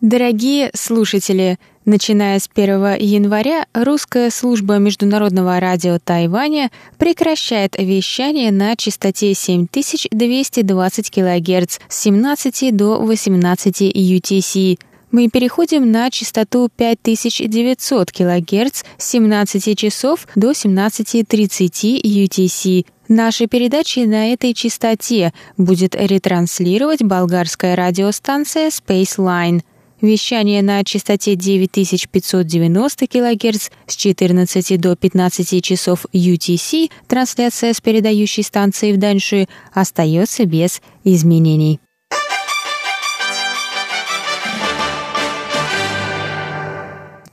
Дорогие слушатели, начиная с 1 января русская служба Международного радио Тайваня прекращает вещание на частоте 7220 кГц с 17 до 18 UTC. Мы переходим на частоту 5900 кГц с 17 часов до 17.30 UTC. Наши передачи на этой частоте будет ретранслировать болгарская радиостанция Spaceline. Вещание на частоте 9590 кГц с 14 до 15 часов UTC, трансляция с передающей станции в Даньши, остается без изменений.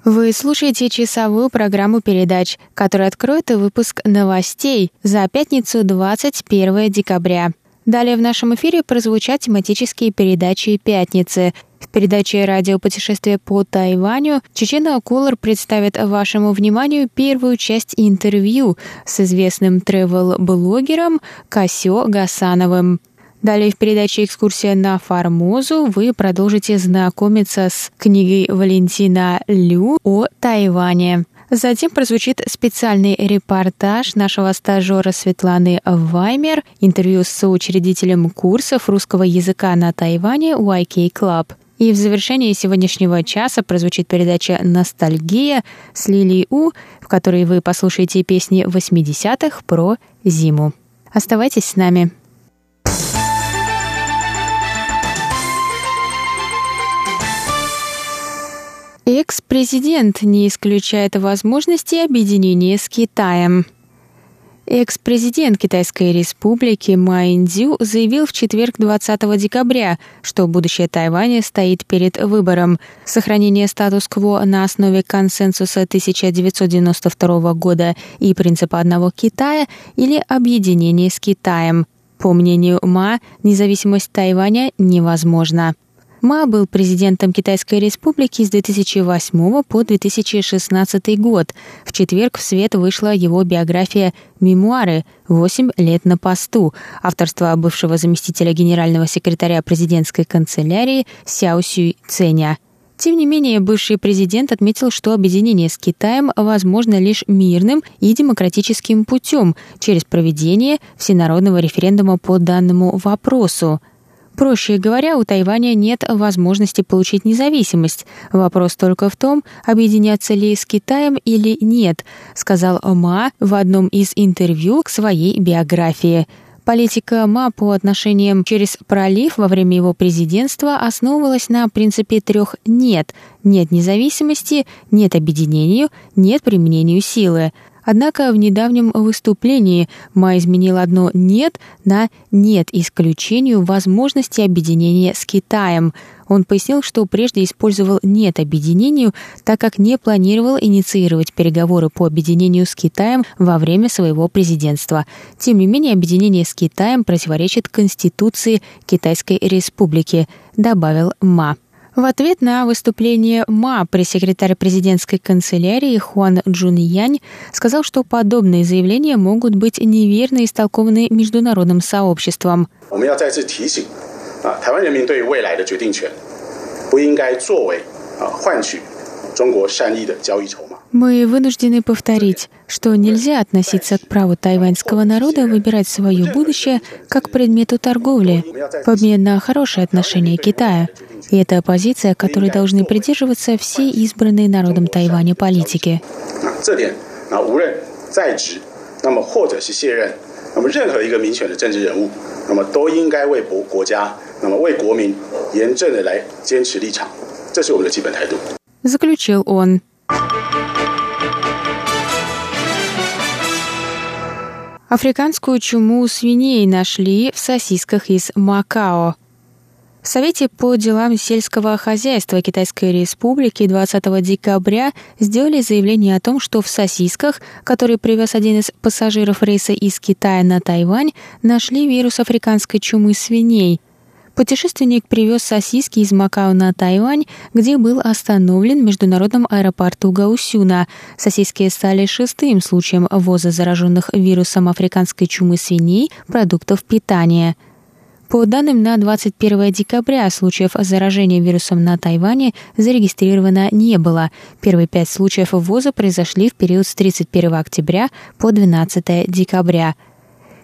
Вы слушаете часовую программу передач, которая откроет выпуск новостей за пятницу 21 декабря. Далее в нашем эфире прозвучат тематические передачи «Пятницы», в передаче «Радиопутешествие по Тайваню» Чечена Кулар представит вашему вниманию первую часть интервью с известным тревел-блогером Касё Гасановым. Далее в передаче «Экскурсия на Формозу» вы продолжите знакомиться с книгой Валентина Лю о Тайване. Затем прозвучит специальный репортаж нашего стажера Светланы Ваймер, интервью с соучредителем курсов русского языка на Тайване YK Club. И в завершении сегодняшнего часа прозвучит передача «Ностальгия» с Лилией У, в которой вы послушаете песни 80-х про зиму. Оставайтесь с нами. Экс-президент не исключает возможности объединения с Китаем. Экс-президент Китайской республики Ма Индзю заявил в четверг 20 декабря, что будущее Тайваня стоит перед выбором – сохранение статус-кво на основе консенсуса 1992 года и принципа одного Китая или объединение с Китаем. По мнению Ма, независимость Тайваня невозможна. Ма был президентом Китайской Республики с 2008 по 2016 год. В четверг в свет вышла его биография «Мемуары. Восемь лет на посту» авторства бывшего заместителя генерального секретаря президентской канцелярии Сяо Сюй Ценя. Тем не менее, бывший президент отметил, что объединение с Китаем возможно лишь мирным и демократическим путем через проведение всенародного референдума по данному вопросу – Проще говоря, у Тайваня нет возможности получить независимость. Вопрос только в том, объединяться ли с Китаем или нет, сказал Ма в одном из интервью к своей биографии. Политика Ма по отношениям через пролив во время его президентства основывалась на принципе трех «нет». Нет независимости, нет объединению, нет применению силы. Однако в недавнем выступлении Ма изменил одно «нет» на «нет» исключению возможности объединения с Китаем. Он пояснил, что прежде использовал «нет» объединению, так как не планировал инициировать переговоры по объединению с Китаем во время своего президентства. Тем не менее, объединение с Китаем противоречит Конституции Китайской Республики, добавил Ма. В ответ на выступление МА пресс-секретарь президентской канцелярии Хуан Джун Янь сказал, что подобные заявления могут быть неверно истолкованы международным сообществом. Мы вынуждены повторить, что нельзя относиться к праву тайваньского народа выбирать свое будущее как предмету торговли в обмен на хорошие отношения Китая. И это позиция, которой должны придерживаться все избранные народом Тайваня политики. Заключил он. Африканскую чуму свиней нашли в сосисках из Макао. В Совете по делам сельского хозяйства Китайской Республики 20 декабря сделали заявление о том, что в сосисках, которые привез один из пассажиров рейса из Китая на Тайвань, нашли вирус африканской чумы свиней. Путешественник привез сосиски из Макао на Тайвань, где был остановлен в международном аэропорту Гаусюна. Сосиски стали шестым случаем ввоза зараженных вирусом африканской чумы свиней продуктов питания – по данным на 21 декабря случаев заражения вирусом на Тайване зарегистрировано не было. Первые пять случаев ввоза произошли в период с 31 октября по 12 декабря.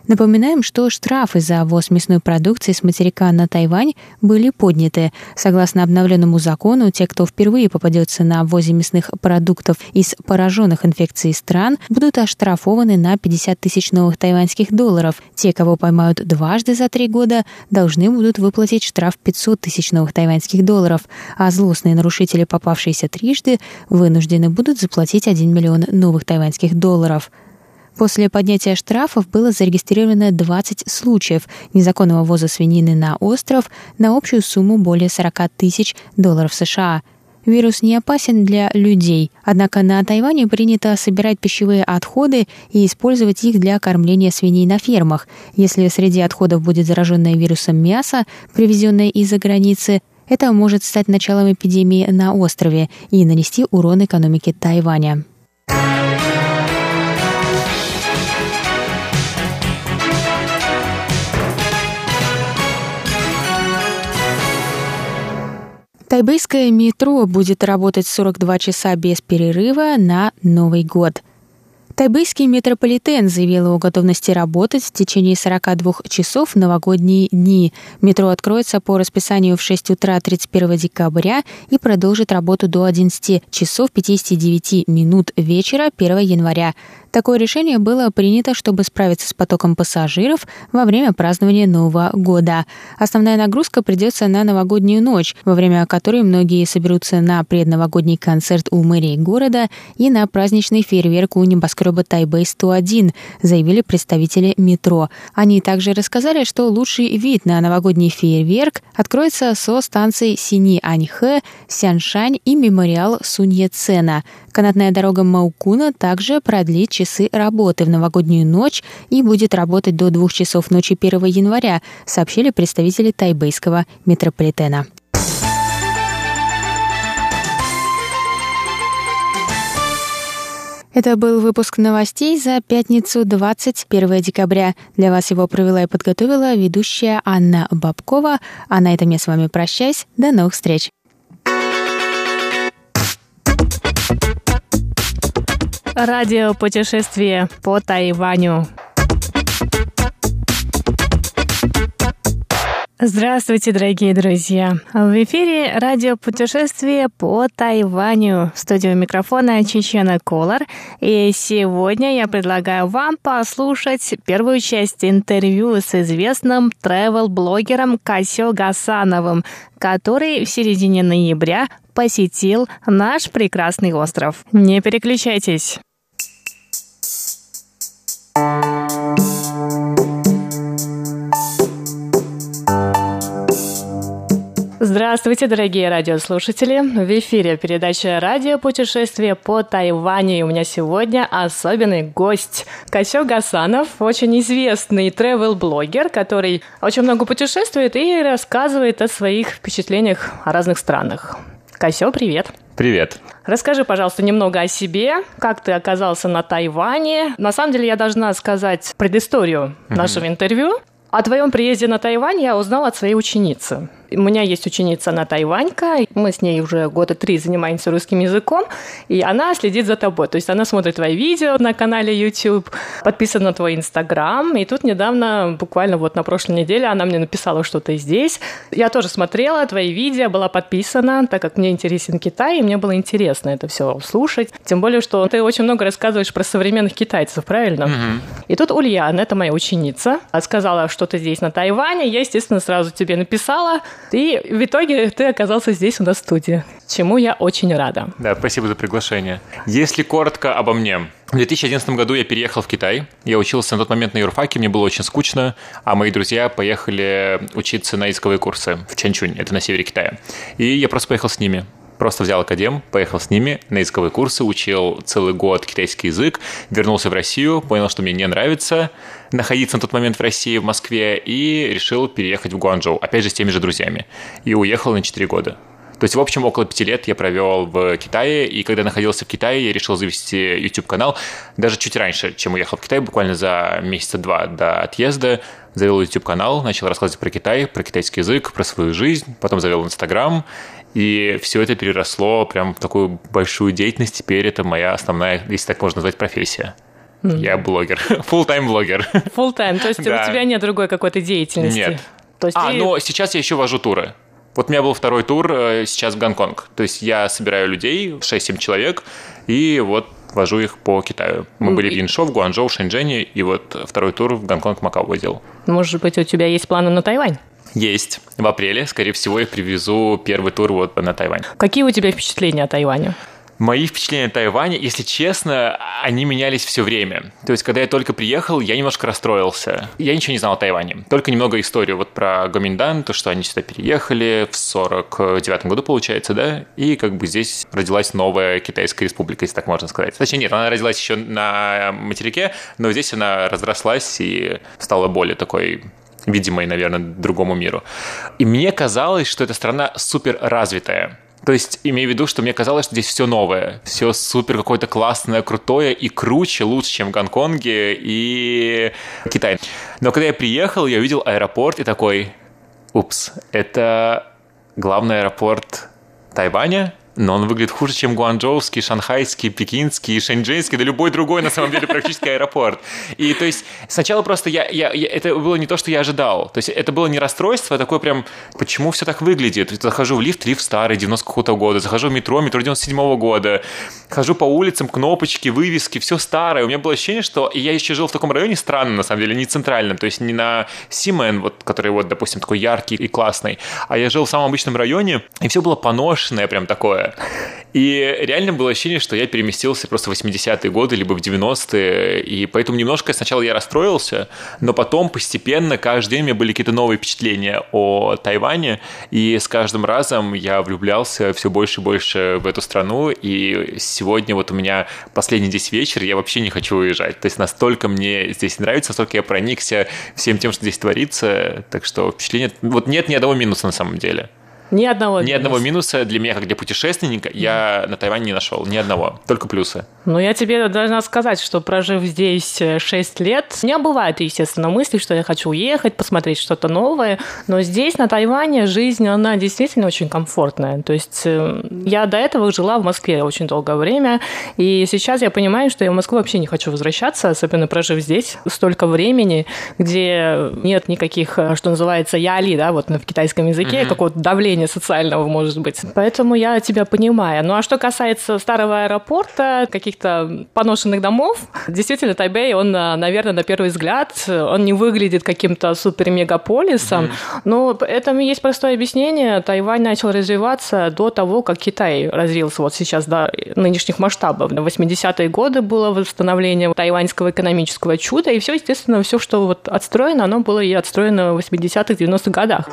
Напоминаем, что штрафы за ввоз мясной продукции с материка на Тайвань были подняты. Согласно обновленному закону, те, кто впервые попадется на ввозе мясных продуктов из пораженных инфекцией стран, будут оштрафованы на 50 тысяч новых тайваньских долларов. Те, кого поймают дважды за три года, должны будут выплатить штраф 500 тысяч новых тайваньских долларов, а злостные нарушители, попавшиеся трижды, вынуждены будут заплатить 1 миллион новых тайваньских долларов. После поднятия штрафов было зарегистрировано 20 случаев незаконного ввоза свинины на остров на общую сумму более 40 тысяч долларов США. Вирус не опасен для людей, однако на Тайване принято собирать пищевые отходы и использовать их для кормления свиней на фермах. Если среди отходов будет зараженное вирусом мясо, привезенное из-за границы, это может стать началом эпидемии на острове и нанести урон экономике Тайваня. Тайбэйское метро будет работать 42 часа без перерыва на Новый год. Тайбэйский метрополитен заявил о готовности работать в течение 42 часов в новогодние дни. Метро откроется по расписанию в 6 утра 31 декабря и продолжит работу до 11 часов 59 минут вечера 1 января. Такое решение было принято, чтобы справиться с потоком пассажиров во время празднования Нового года. Основная нагрузка придется на новогоднюю ночь, во время которой многие соберутся на предновогодний концерт у мэрии города и на праздничный фейерверк у небоскреба Тайбэй-101, заявили представители метро. Они также рассказали, что лучший вид на новогодний фейерверк откроется со станций Сини-Аньхэ, Сяншань и мемориал Сунье-Цена. Канатная дорога Маукуна также продлит часы работы в новогоднюю ночь и будет работать до двух часов ночи 1 января, сообщили представители тайбейского метрополитена. Это был выпуск новостей за пятницу 21 декабря. Для вас его провела и подготовила ведущая Анна Бабкова. А на этом я с вами прощаюсь. До новых встреч. Радио путешествие по Тайваню. Здравствуйте, дорогие друзья! В эфире радио путешествие по Тайваню. В студию микрофона Чечена Колор. И сегодня я предлагаю вам послушать первую часть интервью с известным travel-блогером Касё Гасановым, который в середине ноября посетил наш прекрасный остров. Не переключайтесь. Здравствуйте, дорогие радиослушатели! В эфире передача «Радио путешествие по Тайваню». И у меня сегодня особенный гость Косё Гасанов, очень известный travel-блогер, который очень много путешествует и рассказывает о своих впечатлениях о разных странах. Косё, привет! Привет. Расскажи, пожалуйста, немного о себе, как ты оказался на Тайване. На самом деле, я должна сказать предысторию mm-hmm. нашего интервью. О твоем приезде на Тайвань я узнала от своей ученицы. У меня есть ученица на Тайванька, мы с ней уже года три занимаемся русским языком, и она следит за тобой. То есть она смотрит твои видео на канале YouTube, подписана на твой Инстаграм, и тут недавно, буквально вот на прошлой неделе, она мне написала что-то здесь. Я тоже смотрела твои видео, была подписана, так как мне интересен Китай, и мне было интересно это все слушать. Тем более, что ты очень много рассказываешь про современных китайцев, правильно? Mm-hmm. И тут Ульяна, это моя ученица, сказала, что ты здесь на Тайване. Я, естественно, сразу тебе написала, и в итоге ты оказался здесь у нас в студии, чему я очень рада. Да, спасибо за приглашение. Если коротко обо мне. В 2011 году я переехал в Китай. Я учился на тот момент на юрфаке, мне было очень скучно, а мои друзья поехали учиться на языковые курсы в Чанчунь, это на севере Китая. И я просто поехал с ними. Просто взял академ, поехал с ними на языковые курсы, учил целый год китайский язык, вернулся в Россию, понял, что мне не нравится находиться на тот момент в России, в Москве, и решил переехать в Гуанчжоу, опять же, с теми же друзьями. И уехал на 4 года. То есть, в общем, около пяти лет я провел в Китае, и когда находился в Китае, я решил завести YouTube-канал даже чуть раньше, чем уехал в Китай, буквально за месяца два до отъезда. Завел YouTube-канал, начал рассказывать про Китай, про китайский язык, про свою жизнь, потом завел Инстаграм, и все это переросло прям в такую большую деятельность. Теперь это моя основная, если так можно назвать, профессия. Mm. Я блогер, full-time блогер. Full-time, то есть да. у тебя нет другой какой-то деятельности? Нет. То есть а, ты... но сейчас я еще вожу туры. Вот у меня был второй тур э, сейчас в Гонконг. То есть я собираю людей, 6-7 человек, и вот вожу их по Китаю. Мы были в Яншо, в Гуанчжоу, в Шэньчжэне, и вот второй тур в Гонконг, Макао водил. Может быть, у тебя есть планы на Тайвань? Есть. В апреле, скорее всего, я привезу первый тур вот на Тайвань. Какие у тебя впечатления о Тайване? Мои впечатления о Тайване, если честно, они менялись все время. То есть, когда я только приехал, я немножко расстроился. Я ничего не знал о Тайване. Только немного историю вот про Гоминдан, то, что они сюда переехали в 49 году, получается, да? И как бы здесь родилась новая Китайская республика, если так можно сказать. Точнее, нет, она родилась еще на материке, но здесь она разрослась и стала более такой видимой, наверное, другому миру. И мне казалось, что эта страна супер развитая. То есть, имею в виду, что мне казалось, что здесь все новое, все супер какое-то классное, крутое и круче, лучше, чем в Гонконге и Китае. Но когда я приехал, я увидел аэропорт и такой, упс, это главный аэропорт Тайваня, но он выглядит хуже, чем гуанчжоуский, шанхайский, пекинский, шэньчжэньский, да любой другой, на самом деле, практически аэропорт. И то есть сначала просто я, я, я, это было не то, что я ожидал. То есть это было не расстройство, а такое прям, почему все так выглядит? Захожу в лифт, лифт старый, 90 какого-то года, захожу в метро, метро 97 -го года, хожу по улицам, кнопочки, вывески, все старое. У меня было ощущение, что я еще жил в таком районе странном, на самом деле, не центральном, то есть не на Симен, вот, который вот, допустим, такой яркий и классный, а я жил в самом обычном районе, и все было поношенное прям такое, и реально было ощущение, что я переместился просто в 80-е годы, либо в 90-е, и поэтому немножко сначала я расстроился, но потом постепенно каждый день у меня были какие-то новые впечатления о Тайване, и с каждым разом я влюблялся все больше и больше в эту страну, и сегодня вот у меня последний здесь вечер, я вообще не хочу уезжать, то есть настолько мне здесь нравится, настолько я проникся всем тем, что здесь творится, так что впечатление, вот нет ни одного минуса на самом деле. Ни одного Ни одного минуса для меня, как для путешественника, я на Тайване не нашел. Ни одного. Только плюсы. Ну, я тебе должна сказать, что прожив здесь 6 э, лет, у меня бывают, естественно, мысли, что я хочу уехать, посмотреть что-то новое. Но здесь, на Тайване, жизнь, она действительно очень комфортная. То есть э, я до этого жила в Москве очень долгое время, и сейчас я понимаю, что я в Москву вообще не хочу возвращаться, особенно прожив здесь столько времени, где нет никаких, э, что называется, яли, да, вот в китайском языке, mm-hmm. какого-то давления давления социального, может быть. Поэтому я тебя понимаю. Ну а что касается старого аэропорта, каких-то поношенных домов, действительно, Тайбэй, он, наверное, на первый взгляд, он не выглядит каким-то супер-мегаполисом, mm-hmm. но этому есть простое объяснение. Тайвань начал развиваться до того, как Китай развился вот сейчас до нынешних масштабов. В 80-е годы было восстановление тайваньского экономического чуда, и все, естественно, все, что вот отстроено, оно было и отстроено в 80-х, 90-х годах.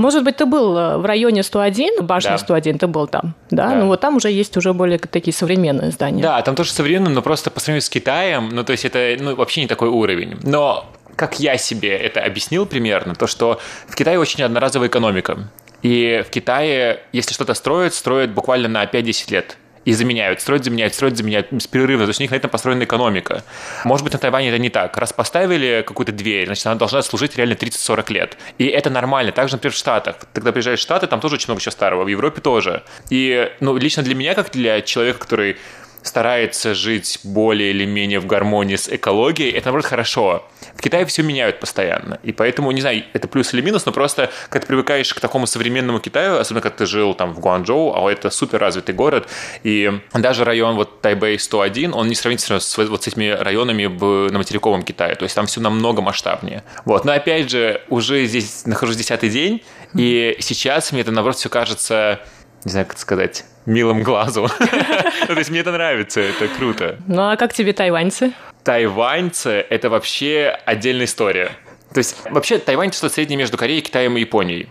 Может быть, ты был э, в районе 101, башня да. 101, ты был там, да? да? Ну вот там уже есть уже более такие современные здания. Да, там тоже современные, но просто по сравнению с Китаем, ну то есть это ну, вообще не такой уровень. Но как я себе это объяснил примерно, то что в Китае очень одноразовая экономика. И в Китае, если что-то строят, строят буквально на 5-10 лет и заменяют, строят, заменяют, строят, заменяют беспрерывно. То есть у них на этом построена экономика. Может быть, на Тайване это не так. Раз поставили какую-то дверь, значит, она должна служить реально 30-40 лет. И это нормально. Также, например, в Штатах. Тогда приезжаешь в Штаты, там тоже очень много чего старого. В Европе тоже. И, ну, лично для меня, как для человека, который старается жить более или менее в гармонии с экологией, это, наоборот, хорошо. В Китае все меняют постоянно. И поэтому, не знаю, это плюс или минус, но просто, когда ты привыкаешь к такому современному Китаю, особенно когда ты жил там в Гуанчжоу, а это супер развитый город, и даже район вот Тайбэй 101, он не сравнится с, вот с этими районами в, на материковом Китае. То есть там все намного масштабнее. Вот. Но опять же, уже здесь нахожусь десятый день, и сейчас мне это, наоборот, все кажется не знаю, как это сказать, милым глазу. То есть мне это нравится, это круто. Ну а как тебе тайваньцы? Тайваньцы — это вообще отдельная история. То есть вообще Тайвань что-то среднее между Кореей, Китаем и Японией.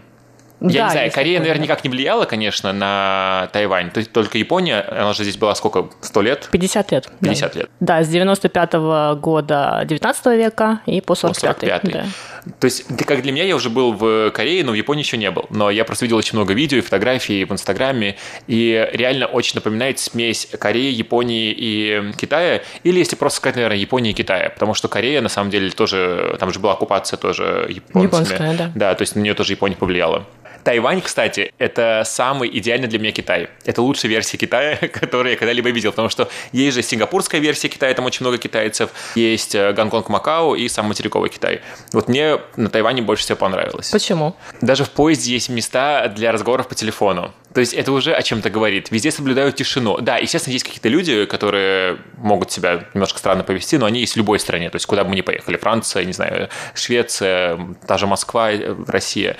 Я Да, не знаю, Корея, наверное, да. никак не влияла, конечно, на Тайвань. То есть только Япония, она же здесь была сколько, сто лет? 50 лет. да. 50 лет. Да, с 95 года 19 века и по 45 45-й. да. То есть, как для меня, я уже был в Корее, но в Японии еще не был. Но я просто видел очень много видео и фотографий в Инстаграме, и реально очень напоминает смесь Кореи, Японии и Китая, или если просто сказать, наверное, Японии и Китая, потому что Корея, на самом деле, тоже, там же была оккупация тоже японцами. Японская, да. Да, то есть на нее тоже Япония повлияла. Тайвань, кстати, это самый идеальный для меня Китай. Это лучшая версия Китая, которую я когда-либо видел, потому что есть же сингапурская версия Китая, там очень много китайцев, есть э, Гонконг, Макао и сам материковый Китай. Вот мне на Тайване больше всего понравилось. Почему? Даже в поезде есть места для разговоров по телефону. То есть это уже о чем-то говорит. Везде соблюдают тишину. Да, естественно, есть какие-то люди, которые могут себя немножко странно повести, но они есть в любой стране. То есть куда бы мы ни поехали. Франция, не знаю, Швеция, та же Москва, э, Россия.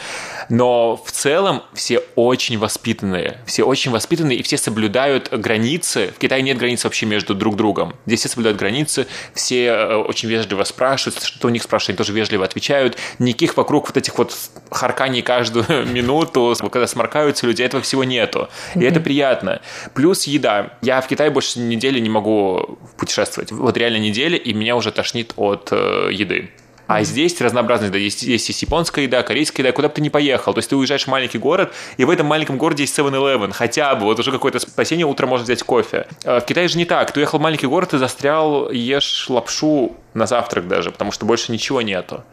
Но в целом все очень воспитанные. Все очень воспитанные и все соблюдают границы. В Китае нет границ вообще между друг другом. Здесь все соблюдают границы, все э, очень вежливо спрашивают, что у них спрашивают, они тоже вежливо отвечают. Никаких вокруг вот этих вот харканий каждую минуту, когда сморкаются люди, этого всего нету. И это приятно. Плюс еда. Я в Китае больше недели не могу путешествовать. Вот реально неделя, и меня уже тошнит от э, еды. А здесь разнообразная еда. Есть, есть, есть японская еда, корейская еда, куда бы ты ни поехал. То есть ты уезжаешь в маленький город, и в этом маленьком городе есть 7-Eleven. Хотя бы, вот уже какое-то спасение, утром можно взять кофе. А В Китае же не так. Ты уехал в маленький город, ты застрял, ешь лапшу на завтрак даже, потому что больше ничего нету.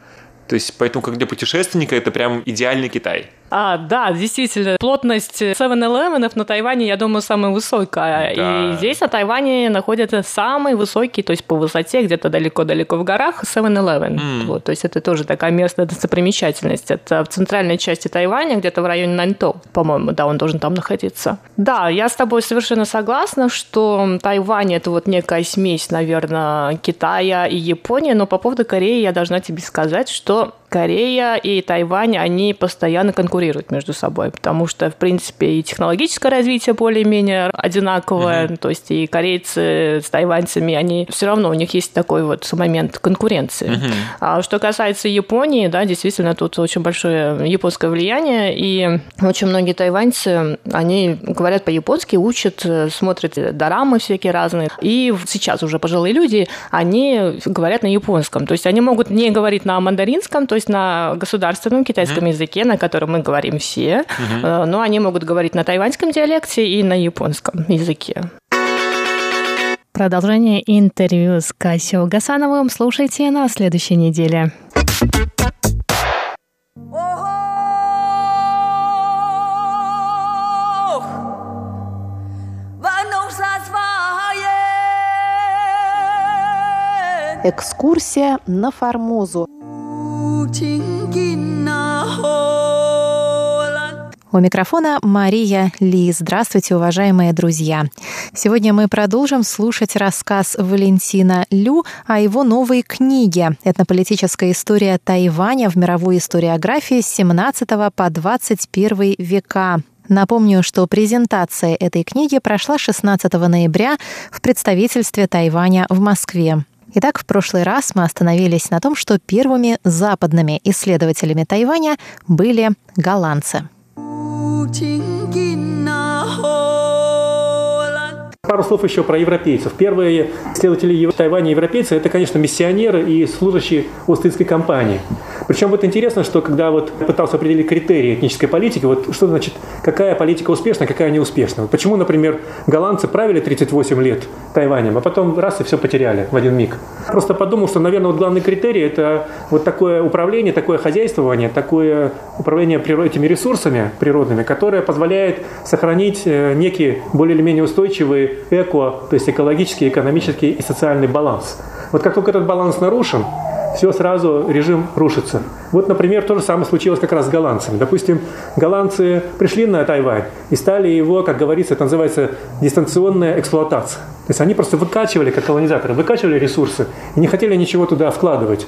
То есть, поэтому, как для путешественника, это прям идеальный Китай. А, да, действительно, плотность 7-Eleven на Тайване, я думаю, самая высокая. Да. И здесь на Тайване находится самый высокий, то есть по высоте, где-то далеко-далеко в горах, 7-Eleven. Вот, то есть это тоже такая местная достопримечательность. Это в центральной части Тайваня, где-то в районе Наньто, по-моему, да, он должен там находиться. Да, я с тобой совершенно согласна, что Тайвань это вот некая смесь, наверное, Китая и Японии, но по поводу Кореи я должна тебе сказать, что so Корея и Тайвань, они постоянно конкурируют между собой, потому что, в принципе, и технологическое развитие более-менее одинаковое, то есть и корейцы с тайваньцами, они все равно, у них есть такой вот момент конкуренции. А что касается Японии, да, действительно, тут очень большое японское влияние, и очень многие тайваньцы, они говорят по-японски, учат, смотрят дорамы всякие разные, и сейчас уже пожилые люди, они говорят на японском, то есть они могут не говорить на мандаринском, то есть на государственном китайском языке, на котором мы говорим все, э, но они могут говорить на тайваньском диалекте и на японском языке. Продолжение интервью с Кассио Гасановым слушайте на следующей неделе. Экскурсия на Формозу. У микрофона Мария Ли. Здравствуйте, уважаемые друзья. Сегодня мы продолжим слушать рассказ Валентина Лю о его новой книге «Этнополитическая история Тайваня в мировой историографии с 17 по 21 века». Напомню, что презентация этой книги прошла 16 ноября в представительстве Тайваня в Москве. Итак, в прошлый раз мы остановились на том, что первыми западными исследователями Тайваня были голландцы. Пару слов еще про европейцев. Первые исследователи Тайваня европейцы – это, конечно, миссионеры и служащие Остинской компании. Причем вот интересно, что когда вот пытался определить критерии этнической политики, вот что значит, какая политика успешна, какая неуспешна. Вот почему, например, голландцы правили 38 лет Тайванем, а потом раз и все потеряли в один миг. Просто подумал, что, наверное, вот главный критерий – это вот такое управление, такое хозяйствование, такое управление приро- этими ресурсами природными, которое позволяет сохранить э, некий более или менее устойчивый эко, то есть экологический, экономический и социальный баланс. Вот как только этот баланс нарушен, все сразу режим рушится. Вот, например, то же самое случилось как раз с голландцами. Допустим, голландцы пришли на Тайвань и стали его, как говорится, это называется дистанционная эксплуатация. То есть они просто выкачивали, как колонизаторы, выкачивали ресурсы и не хотели ничего туда вкладывать.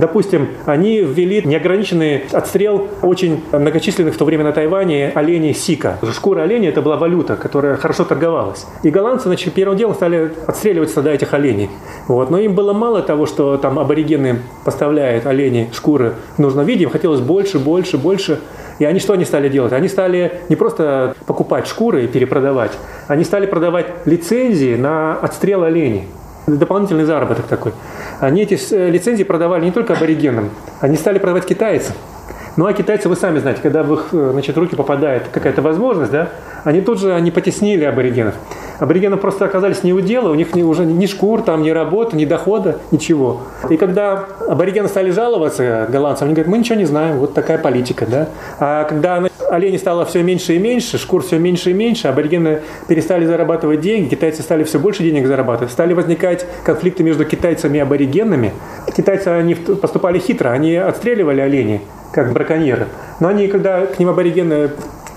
Допустим, они ввели неограниченный отстрел очень многочисленных в то время на Тайване оленей сика. Шкура оленя – это была валюта, которая хорошо торговалась. И голландцы, значит, первым делом стали отстреливать стада этих оленей. Вот. Но им было мало того, что там аборигены поставляют оленей шкуры в нужном виде, им хотелось больше, больше, больше. И они что они стали делать? Они стали не просто покупать шкуры и перепродавать, они стали продавать лицензии на отстрел оленей. Дополнительный заработок такой. Они эти э, лицензии продавали не только аборигенам, они стали продавать китайцам. Ну а китайцы, вы сами знаете, когда в их э, значит, руки попадает какая-то возможность, да, они тут же они потеснили аборигенов. Аборигены просто оказались не у дела, у них не, уже ни шкур, там, ни работы, ни дохода, ничего. И когда аборигены стали жаловаться голландцам, они говорят, мы ничего не знаем, вот такая политика. Да? А когда оленей стало все меньше и меньше, шкур все меньше и меньше, аборигены перестали зарабатывать деньги, китайцы стали все больше денег зарабатывать, стали возникать конфликты между китайцами и аборигенами. Китайцы они поступали хитро, они отстреливали оленей, как браконьеры. Но они, когда к ним аборигены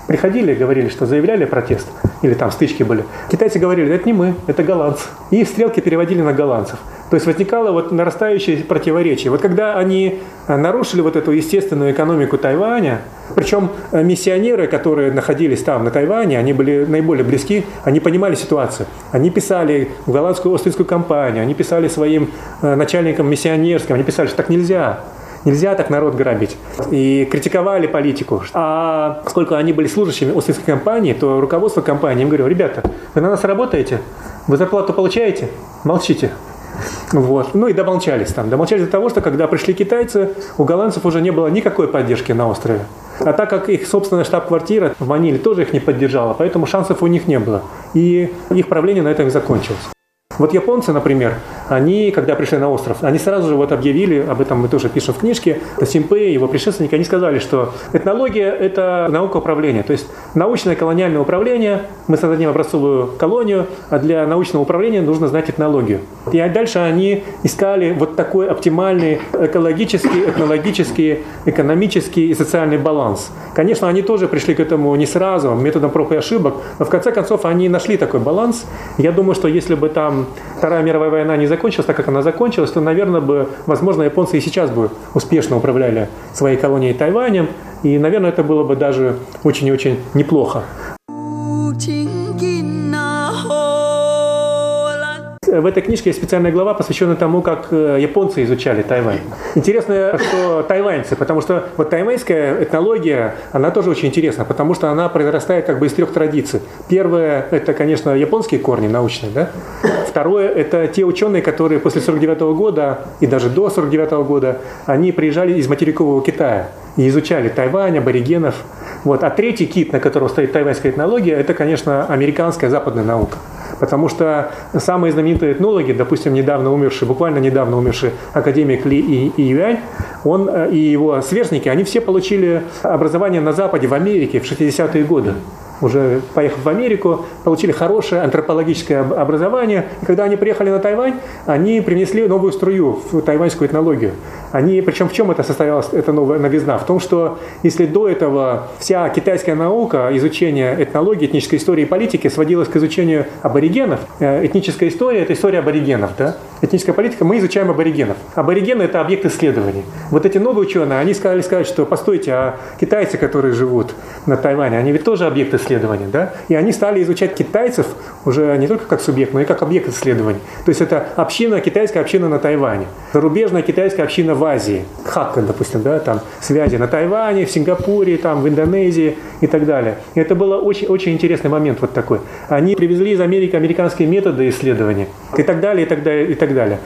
приходили, говорили, что заявляли протест, или там стычки были, китайцы говорили, это не мы, это голландцы. И стрелки переводили на голландцев. То есть возникало вот нарастающее противоречие. Вот когда они э, нарушили вот эту естественную экономику Тайваня, причем э, миссионеры, которые находились там, на Тайване, они были наиболее близки, они понимали ситуацию. Они писали в голландскую Остинскую компанию, они писали своим э, начальникам миссионерским, они писали, что так нельзя. Нельзя так народ грабить. И критиковали политику. А поскольку они были служащими Остинской компании, то руководство компании им говорило, ребята, вы на нас работаете? Вы зарплату получаете? Молчите. Вот. Ну и домолчались там. Домолчались до того, что когда пришли китайцы, у голландцев уже не было никакой поддержки на острове. А так как их собственная штаб-квартира в Маниле тоже их не поддержала, поэтому шансов у них не было. И их правление на этом и закончилось. Вот японцы, например, они, когда пришли на остров, они сразу же вот объявили, об этом мы тоже пишем в книжке, Симпе, его предшественники, они сказали, что этнология – это наука управления. То есть научное колониальное управление, мы создадим образцовую колонию, а для научного управления нужно знать этнологию. И дальше они искали вот такой оптимальный экологический, этнологический, экономический и социальный баланс. Конечно, они тоже пришли к этому не сразу, методом проб и ошибок, но в конце концов они нашли такой баланс. Я думаю, что если бы там Вторая мировая война не закончилась так, как она закончилась, то, наверное, бы, возможно, японцы и сейчас бы успешно управляли своей колонией Тайванем, и, наверное, это было бы даже очень и очень неплохо. В этой книжке есть специальная глава, посвященная тому, как э, японцы изучали Тайвань. Интересно, что тайваньцы, потому что вот тайваньская этнология, она тоже очень интересна, потому что она произрастает как бы из трех традиций. Первое – это, конечно, японские корни научные, да? Второе – это те ученые, которые после 49 года и даже до 49 года, они приезжали из материкового Китая и изучали Тайвань, аборигенов. Вот. А третий кит, на котором стоит тайваньская этнология, это, конечно, американская западная наука. Потому что самые знаменитые этнологи, допустим, недавно умерший, буквально недавно умерший академик Ли и, и Юань, он э, и его сверстники, они все получили образование на Западе, в Америке в 60-е годы уже поехав в Америку, получили хорошее антропологическое образование. И когда они приехали на Тайвань, они принесли новую струю в тайваньскую этнологию. Они, причем в чем это состоялась, эта новая новизна? В том, что если до этого вся китайская наука, изучение этнологии, этнической истории и политики сводилась к изучению аборигенов, э, этническая история – это история аборигенов, да? этническая политика – мы изучаем аборигенов. Аборигены – это объект исследований. Вот эти новые ученые, они сказали сказать, что постойте, а китайцы, которые живут на Тайване, они ведь тоже объект исследования, да? И они стали изучать китайцев уже не только как субъект, но и как объект исследований. То есть это община, китайская община на Тайване, зарубежная китайская община в Азии, Хакка, допустим, да, там связи на Тайване, в Сингапуре, там в Индонезии и так далее. И это был очень, очень интересный момент вот такой. Они привезли из Америки американские методы исследования и так далее, и так далее, и так далее.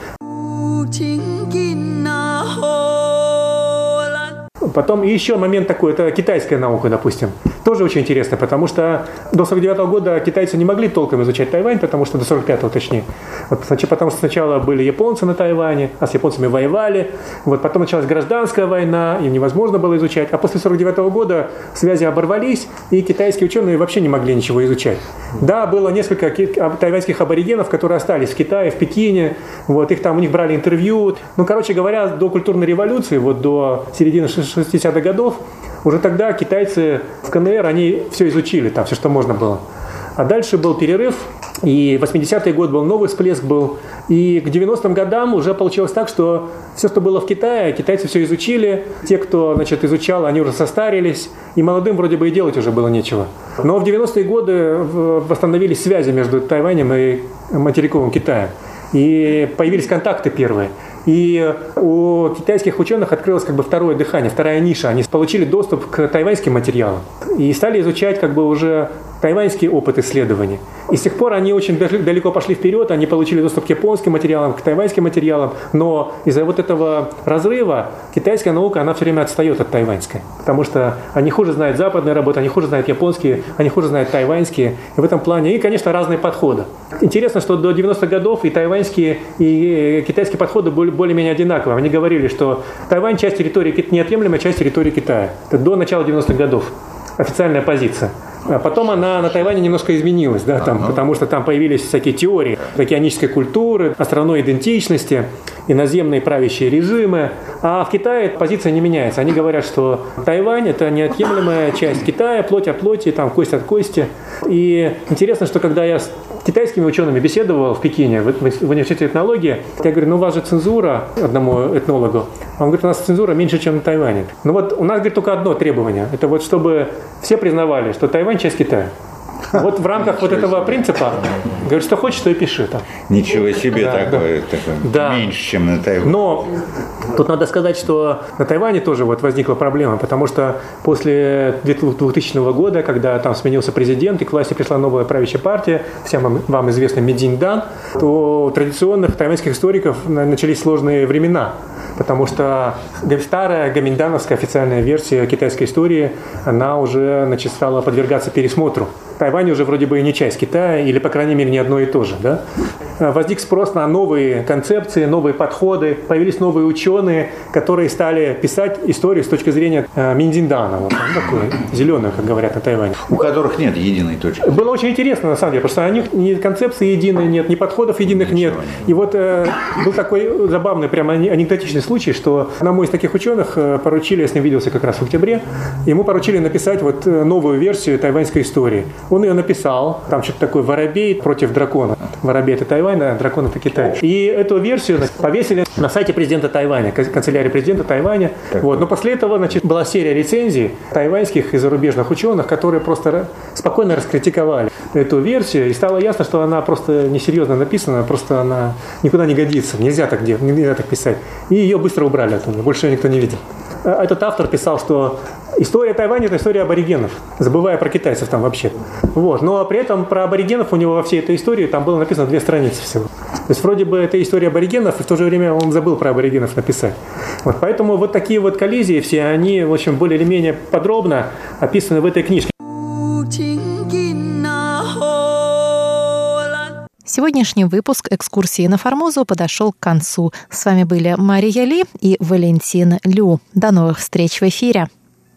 Потом еще момент такой, это китайская наука, допустим. Тоже очень интересно, потому что до 49 года китайцы не могли толком изучать Тайвань, потому что до 45 точнее. Вот, потому что сначала были японцы на Тайване, а с японцами воевали. Вот, потом началась гражданская война, им невозможно было изучать. А после 49 года связи оборвались, и китайские ученые вообще не могли ничего изучать. Да, было несколько тайваньских аборигенов, которые остались в Китае, в Пекине. Вот, их там, у них брали интервью. Ну, короче говоря, до культурной революции, вот до середины 60-х годов, уже тогда китайцы в КНР, они все изучили, там все, что можно было. А дальше был перерыв, И 80-й год был новый всплеск был. И к 90-м годам уже получилось так, что все, что было в Китае, китайцы все изучили. Те, кто значит, изучал, они уже состарились. И молодым вроде бы и делать уже было нечего. Но в 90-е годы восстановились связи между Тайванем и материковым Китаем. И появились контакты первые. И у китайских ученых открылось как бы второе дыхание, вторая ниша. Они получили доступ к тайваньским материалам и стали изучать как бы уже тайваньский опыт исследований. И с тех пор они очень далеко пошли вперед, они получили доступ к японским материалам, к тайваньским материалам, но из-за вот этого разрыва китайская наука, она все время отстает от тайваньской, потому что они хуже знают западные работы, они хуже знают японские, они хуже знают тайваньские, и в этом плане, и, конечно, разные подходы. Интересно, что до 90-х годов и тайваньские, и китайские подходы были более-менее одинаковые. Они говорили, что Тайвань часть территории, неотъемлемая часть территории Китая. Это до начала 90-х годов официальная позиция. А потом она на Тайване немножко изменилась, да, там, потому что там появились всякие теории океанической культуры, островной идентичности, иноземные правящие режимы. А в Китае позиция не меняется. Они говорят, что Тайвань – это неотъемлемая часть Китая, плоть от плоти, там, кость от кости. И интересно, что когда я с китайскими учеными беседовал в Пекине, в, в университете этнологии, я говорю, ну у вас же цензура одному этнологу. Он говорит, у нас цензура меньше, чем на Тайване. Ну вот у нас, говорит, только одно требование. Это вот чтобы все признавали, что Тайвань часть Китая. Вот в рамках вот этого принципа, говорит, что хочешь, то и пиши там. Ничего себе да, такое, да. такое. Да. меньше, чем на Тайване. Но тут надо сказать, что на Тайване тоже вот возникла проблема, потому что после 2000 года, когда там сменился президент и к власти пришла новая правящая партия, всем вам, вам известный Мединдан, то у традиционных тайваньских историков начались сложные времена, потому что старая гаминдановская официальная версия китайской истории, она уже значит, стала подвергаться пересмотру. Тайвань уже вроде бы и не часть Китая, или, по крайней мере, не одно и то же. Да? Э, возник спрос на новые концепции, новые подходы, появились новые ученые, которые стали писать историю с точки зрения э, Миндиндана, вот, ну, такой, зеленый, как говорят на Тайване. У которых нет единой точки. Было очень интересно, на самом деле, потому что у них ни концепции единой нет, ни подходов единых Ничего нет. нет. И вот э, был такой забавный, прямо анекдотичный случай, что одному из таких ученых э, поручили, я с ним виделся как раз в октябре, ему поручили написать вот новую версию тайваньской истории. Он ее написал, там что-то такое «Воробей против дракона». Воробей – это Тайвань, а дракон – это Китай. И эту версию повесили на сайте президента Тайваня, канцелярии президента Тайваня. Вот. Но после этого значит, была серия рецензий тайваньских и зарубежных ученых, которые просто спокойно раскритиковали эту версию. И стало ясно, что она просто несерьезно написана, просто она никуда не годится. Нельзя так делать, нельзя так писать. И ее быстро убрали оттуда, больше ее никто не видел. А этот автор писал, что История Тайваня – это история аборигенов, забывая про китайцев там вообще. Вот. Но при этом про аборигенов у него во всей этой истории там было написано две страницы всего. То есть вроде бы это история аборигенов, и в то же время он забыл про аборигенов написать. Вот. Поэтому вот такие вот коллизии все, они, в общем, более или менее подробно описаны в этой книжке. Сегодняшний выпуск экскурсии на Формозу подошел к концу. С вами были Мария Ли и Валентин Лю. До новых встреч в эфире.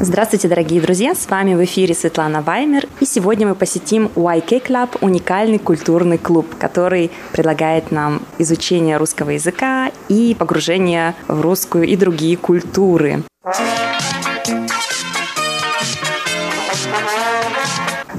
Здравствуйте, дорогие друзья! С вами в эфире Светлана Ваймер. И сегодня мы посетим YK Club, уникальный культурный клуб, который предлагает нам изучение русского языка и погружение в русскую и другие культуры.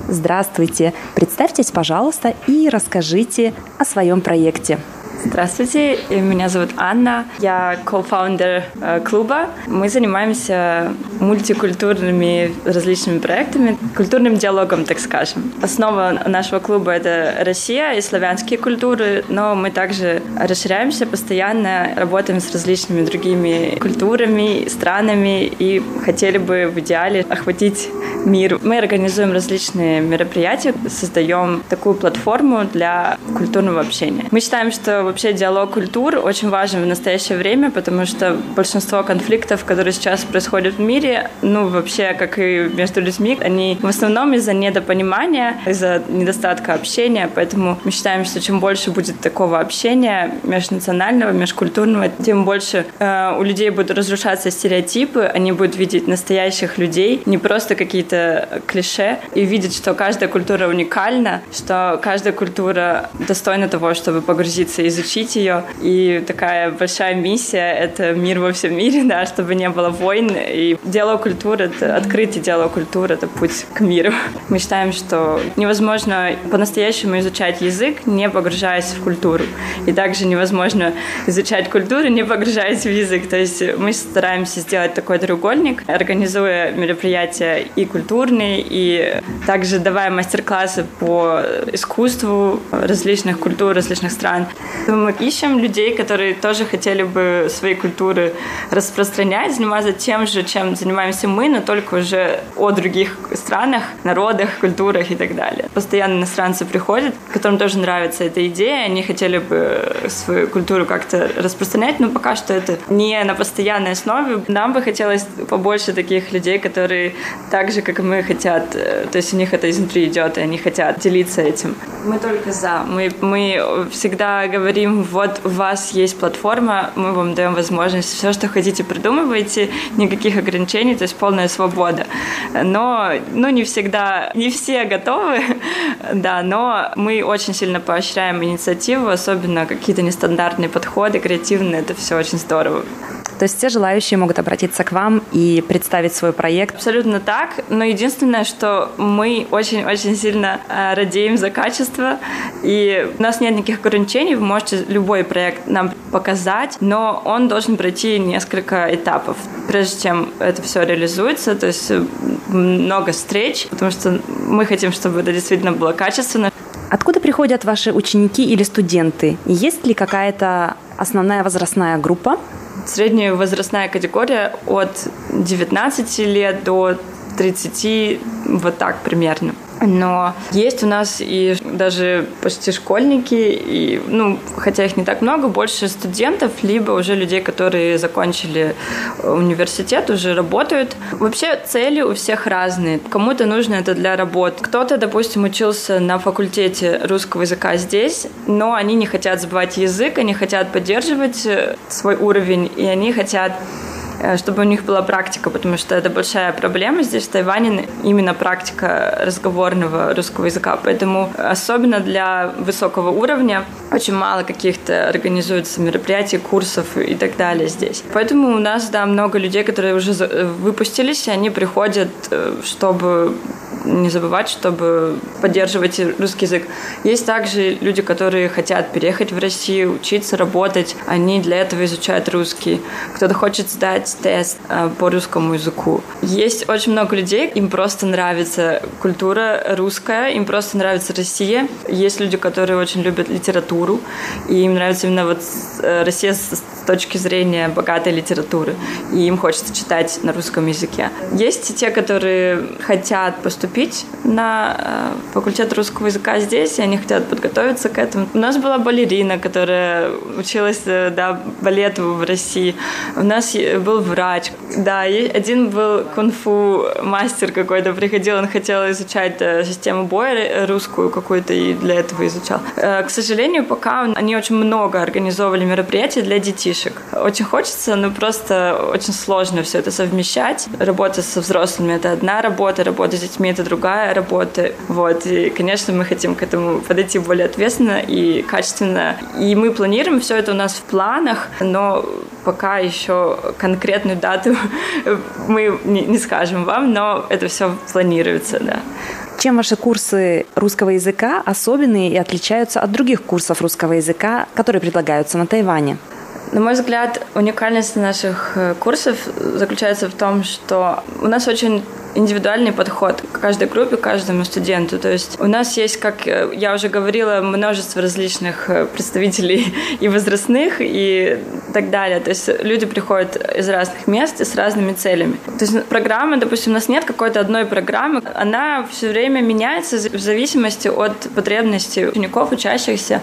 Здравствуйте! Представьтесь, пожалуйста, и расскажите о своем проекте. Здравствуйте, меня зовут Анна, я кофаундер э, клуба. Мы занимаемся мультикультурными различными проектами, культурным диалогом, так скажем. Основа нашего клуба — это Россия и славянские культуры, но мы также расширяемся постоянно, работаем с различными другими культурами, странами и хотели бы в идеале охватить мир. Мы организуем различные мероприятия, создаем такую платформу для культурного общения. Мы считаем, что вообще диалог культур очень важен в настоящее время, потому что большинство конфликтов, которые сейчас происходят в мире, ну, вообще, как и между людьми, они в основном из-за недопонимания, из-за недостатка общения, поэтому мы считаем, что чем больше будет такого общения межнационального, межкультурного, тем больше э, у людей будут разрушаться стереотипы, они будут видеть настоящих людей, не просто какие-то клише, и видеть, что каждая культура уникальна, что каждая культура достойна того, чтобы погрузиться и изучить ее. И такая большая миссия — это мир во всем мире, да, чтобы не было войн. И диалог культуры — это открытие диалог культуры, это путь к миру. Мы считаем, что невозможно по-настоящему изучать язык, не погружаясь в культуру. И также невозможно изучать культуру, не погружаясь в язык. То есть мы стараемся сделать такой треугольник, организуя мероприятия и культурные, и также давая мастер-классы по искусству различных культур, различных стран. Мы ищем людей, которые тоже хотели бы свои культуры распространять, заниматься тем же, чем занимаемся мы, но только уже о других странах, народах, культурах и так далее. Постоянно иностранцы приходят, которым тоже нравится эта идея, они хотели бы свою культуру как-то распространять, но пока что это не на постоянной основе. Нам бы хотелось побольше таких людей, которые так же, как и мы, хотят, э, то есть у них это изнутри идет, и они хотят делиться этим. Мы только за. Мы, мы всегда говорим, вот у вас есть платформа, мы вам даем возможность, все, что хотите, придумывайте, никаких ограничений, то есть полная свобода. Но, ну, не всегда, не все готовы, да, но мы очень сильно поощряем инициативу, особенно какие-то нестандартные подходы, креативные, это все очень здорово. То есть все желающие могут обратиться к вам и представить свой проект? Абсолютно так. Но единственное, что мы очень-очень сильно э, радеем за качество. И у нас нет никаких ограничений. Вы можете любой проект нам показать, но он должен пройти несколько этапов, прежде чем это все реализуется. То есть э, много встреч, потому что мы хотим, чтобы это действительно было качественно. Откуда приходят ваши ученики или студенты? Есть ли какая-то основная возрастная группа? Средняя возрастная категория от 19 лет до 30, вот так примерно. Но есть у нас и даже почти школьники, и, ну, хотя их не так много, больше студентов, либо уже людей, которые закончили университет, уже работают. Вообще цели у всех разные. Кому-то нужно это для работы. Кто-то, допустим, учился на факультете русского языка здесь, но они не хотят забывать язык, они хотят поддерживать э, свой уровень, и они хотят Э, чтобы у них была практика, потому что это большая проблема здесь, в Тайване, именно практика разговорного русского языка. Поэтому особенно для высокого уровня очень мало каких-то организуется мероприятий, курсов и так далее здесь. Поэтому у нас, да, много людей, которые уже выпустились, и они приходят, э, чтобы не забывать, чтобы поддерживать русский язык. Есть также люди, которые хотят переехать в Россию, учиться, работать. Они для этого изучают русский. Кто-то хочет сдать тест э, по русскому языку. Есть очень много людей, им просто нравится культура русская, им просто нравится Россия. Есть люди, которые очень любят литературу, и им нравится именно вот э, Россия с точки зрения богатой литературы, и им хочется читать на русском языке. Есть те, которые хотят поступить на э, факультет русского языка здесь, и они хотят подготовиться к этому. У нас была балерина, которая училась э, да, балету в России. У нас был врач. Да, один был кунг-фу мастер какой-то, приходил, он хотел изучать э, систему боя русскую какую-то, и для этого изучал. К сожалению, пока они очень много организовывали мероприятий для детишек. Очень хочется, но просто очень сложно все это совмещать. Работа со взрослыми — это одна работа, работа с детьми — это другая работа. Вот. И, конечно, мы хотим к этому подойти более ответственно и качественно. И мы планируем все это у нас в планах, но пока еще конкретную дату мы не скажем вам, но это все планируется, да. Чем ваши курсы русского языка особенные и отличаются от других курсов русского языка, которые предлагаются на Тайване? На мой взгляд, уникальность наших э, курсов заключается в том, что у нас очень индивидуальный подход к каждой группе, к каждому студенту. То есть у нас есть, как я уже говорила, множество различных э, представителей и возрастных, и и так далее. То есть люди приходят из разных мест и с разными целями. То есть программа, допустим, у нас нет какой-то одной программы, она все время меняется в зависимости от потребностей учеников, учащихся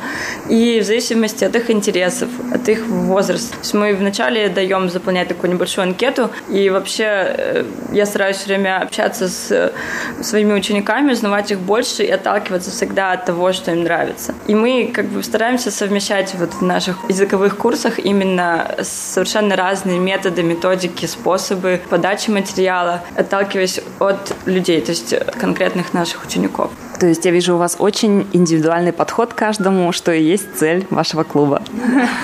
и в зависимости от их интересов, от их возраста. То есть мы вначале даем заполнять такую небольшую анкету, и вообще э, я стараюсь все время общаться с своими учениками, узнавать их больше и отталкиваться всегда от того, что им нравится. И мы как бы стараемся совмещать вот в наших языковых курсах именно совершенно разные методы, методики, способы подачи материала, отталкиваясь от людей, то есть от конкретных наших учеников. То есть я вижу у вас очень индивидуальный подход к каждому, что и есть цель вашего клуба.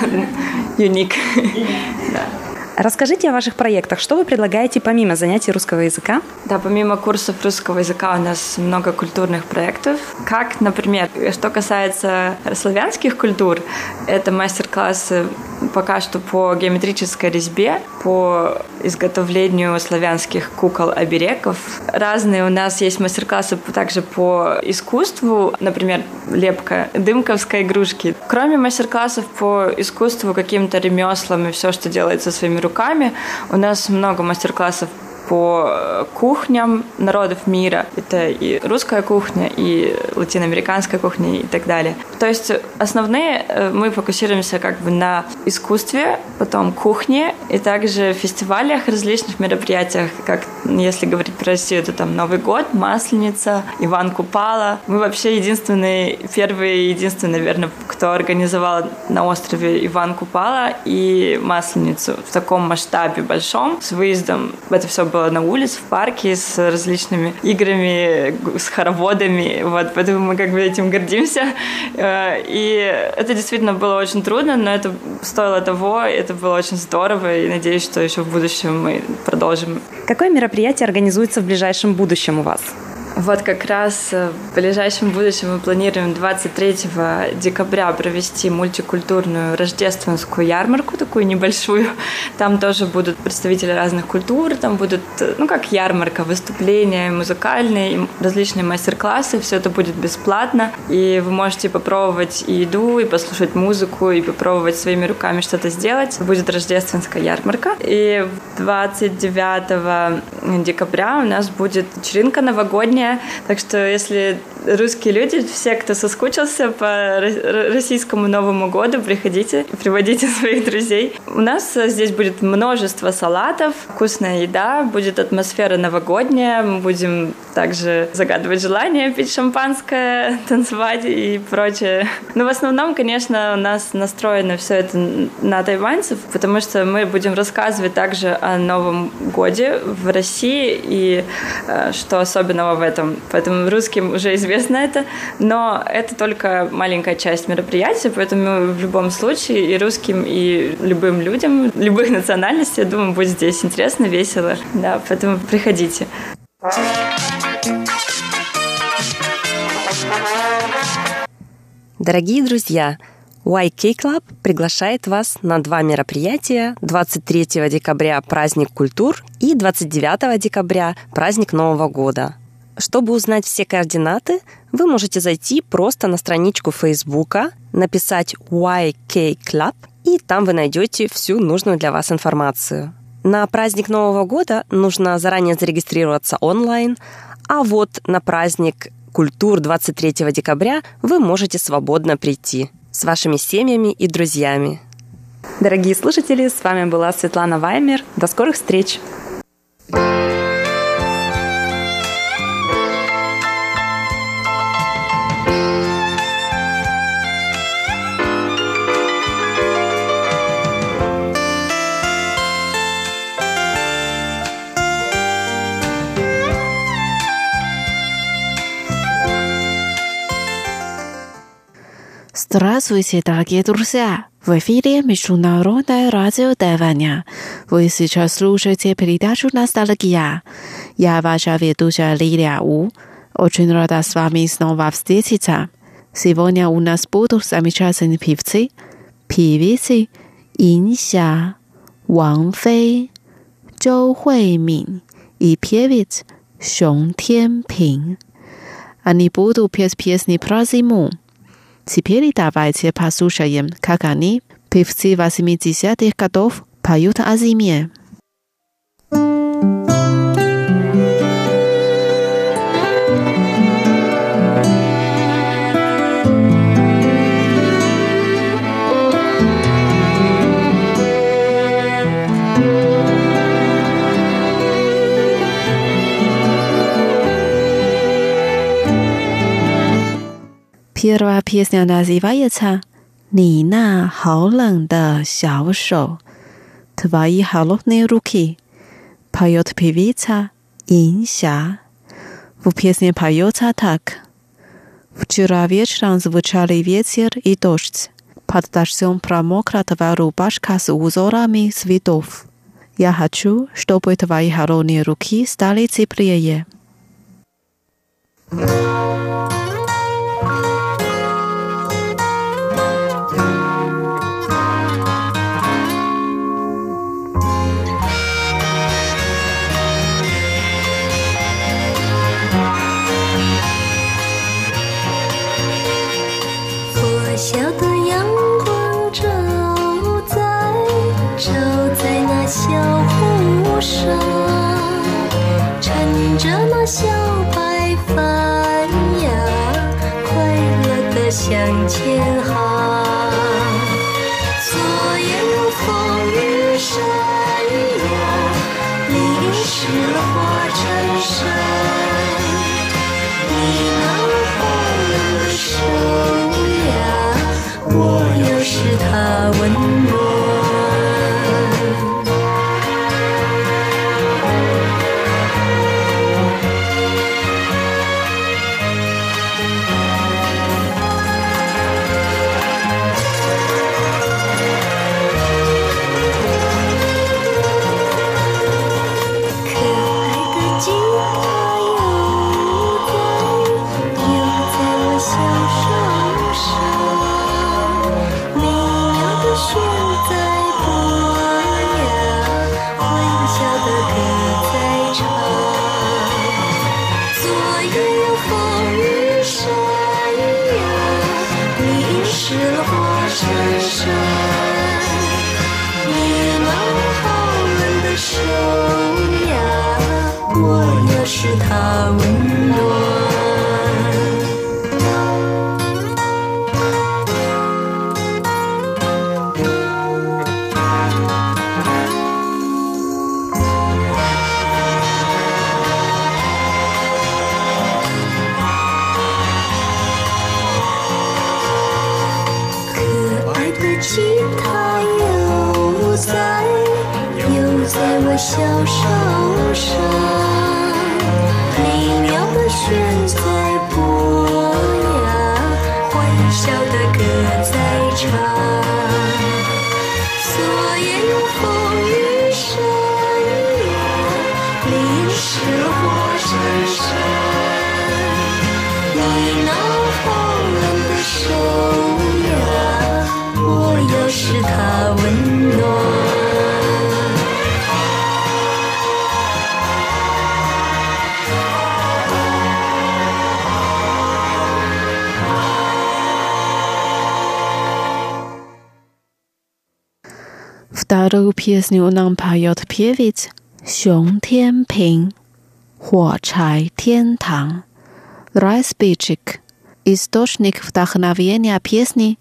Юник. Расскажите о ваших проектах. Что вы предлагаете помимо занятий русского языка? Да, помимо курсов русского языка у нас много культурных проектов. Как, например, что касается славянских культур, это мастер-классы пока что по геометрической резьбе, по изготовлению славянских кукол-оберегов. Разные у нас есть мастер-классы также по искусству, например, лепка дымковской игрушки. Кроме мастер-классов по искусству, каким-то ремеслам и все, что делается своими руками, у нас много мастер-классов по кухням народов мира. Это и русская кухня, и латиноамериканская кухня и так далее. То есть основные э, мы фокусируемся как бы на искусстве, потом кухне и также фестивалях, различных мероприятиях, как если говорить про Россию, это там Новый год, Масленица, Иван Купала. Мы вообще единственные, первые единственные, наверное, кто организовал на острове Иван Купала и Масленицу в таком масштабе большом, с выездом. Это все было на улице, в парке, с различными играми, с хороводами. Вот, поэтому мы как бы этим гордимся. Э, и это действительно было очень трудно, но это стоило того, это было очень здорово, и надеюсь, что еще в будущем мы продолжим. Какое мероприятие организуется в ближайшем будущем у вас? Вот как раз э, в ближайшем будущем мы планируем 23 декабря провести мультикультурную рождественскую ярмарку, такую небольшую. Там тоже будут представители разных культур, там будут, э, ну, как ярмарка, выступления музыкальные, различные мастер-классы, все это будет бесплатно, и вы можете попробовать и еду, и послушать музыку, и попробовать своими руками что-то сделать. Будет рождественская ярмарка. И 29 декабря у нас будет вечеринка новогодняя, Япония. Так что если русские люди, все, кто соскучился по российскому Новому году, приходите, приводите своих друзей. У нас здесь будет множество салатов, вкусная еда, будет атмосфера новогодняя, мы будем также загадывать желания, пить шампанское, танцевать и прочее. Но в основном, конечно, у нас настроено все это на тайваньцев, потому что мы будем рассказывать также о Новом годе в России и э, что особенного в этом. Поэтому русским уже известно это, но это только маленькая часть мероприятия, поэтому в любом случае и русским, и любым людям, любых национальностей, я думаю, будет здесь интересно, весело. Да, поэтому приходите. Дорогие друзья, YK Club приглашает вас на два мероприятия. 23 декабря праздник культур и 29 декабря праздник Нового года. Чтобы узнать все координаты, вы можете зайти просто на страничку Фейсбука, написать YK Club, и там вы найдете всю нужную для вас информацию. На праздник Нового года нужно заранее зарегистрироваться онлайн, а вот на праздник культур 23 декабря вы можете свободно прийти с вашими семьями и друзьями. Дорогие слушатели, с вами была Светлана Ваймер. До скорых встреч! Здравствуйте, дорогие друзья! В эфире Международное радио Тайваня. Вы сейчас слушаете передачу «Ностальгия». Я ваша ведущая Лилия У. Очень рада с вами снова встретиться. Сегодня у нас будут замечательные певцы, певицы Инся, Ван Фэй, Зhou Хуэймин и певец Шон Тянпин. Они будут петь песни про зиму. Теперь давайте послушаем, как они Певцы 80-х годов поют о зиме. Первая песня называется «Ни на холлен да сяо «Твои холодные руки» поет певица Инся. В песне поется так. Вчера вечером звучали ветер и дождь. Под дождем промокла твоя рубашка с узорами цветов. Я хочу, чтобы твои холодные руки стали теплее. thank you 小的阳光照在，照在那小湖上，乘着那小白帆呀，快乐的向前航。Вторую песню нам поет певец Сюн Тянпин «火柴天堂» Райспичик. Источник вдохновения песни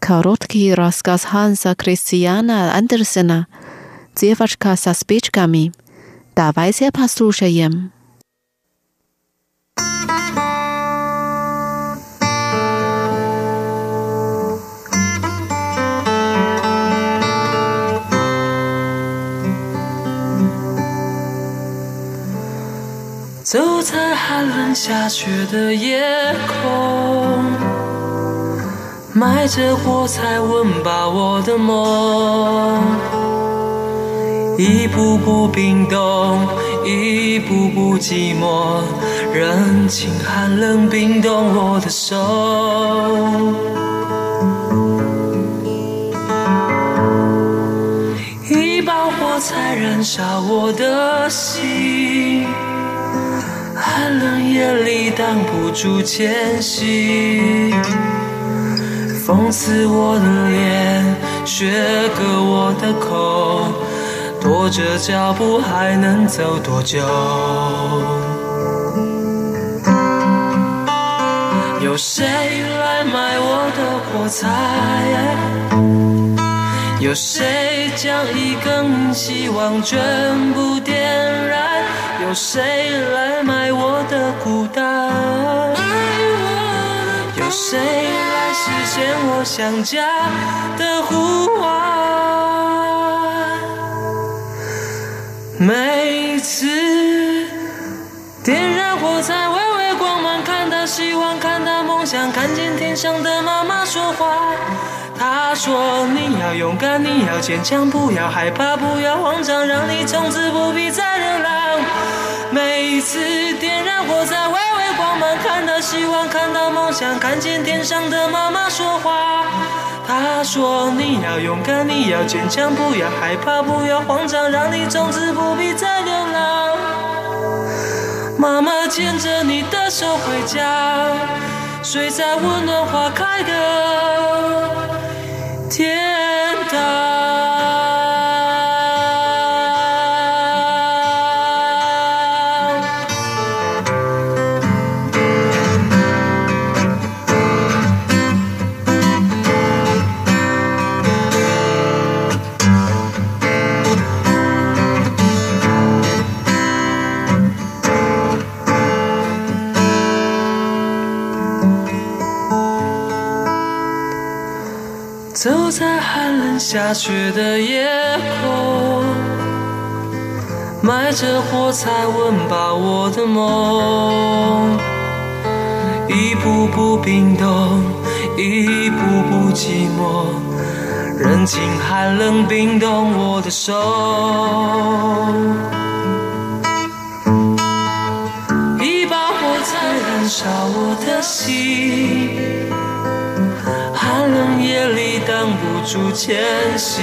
Короткий рассказ Ханса Кристиана Андерсена «Девочка со спичками». Давайте послушаем. 在寒冷下雪的夜空，埋着火柴温饱我的梦，一步步冰冻，一步步寂寞，任情寒冷冰冻我的手，一把火柴燃烧我的心。寒冷夜里挡不住前行，风刺我的脸，雪割我的口，拖着脚步还能走多久？有谁来买我的火柴？有谁将一根希望全部点燃？有谁来买我的孤单？有谁来实现我想家的呼唤？每次点燃火柴，微微光芒，看到希望，看到梦想，看见天上的妈妈说话。她说：“你要勇敢，你要坚强，不要害怕，不要慌张，让你从此不必再流浪。”每一次点燃火柴，微微光芒，看到希望，看到梦想，看见天上的妈妈说话。她说：“你要勇敢，你要坚强，不要害怕，不要慌张，让你从此不必再流浪。”妈妈牵着你的手回家，睡在温暖花开的天堂。下雪的夜空，埋着火柴温饱我的梦，一步步冰冻，一步步寂寞，任凭寒冷冰冻我的手，一把火柴燃烧我的心。冷夜里挡不住前行，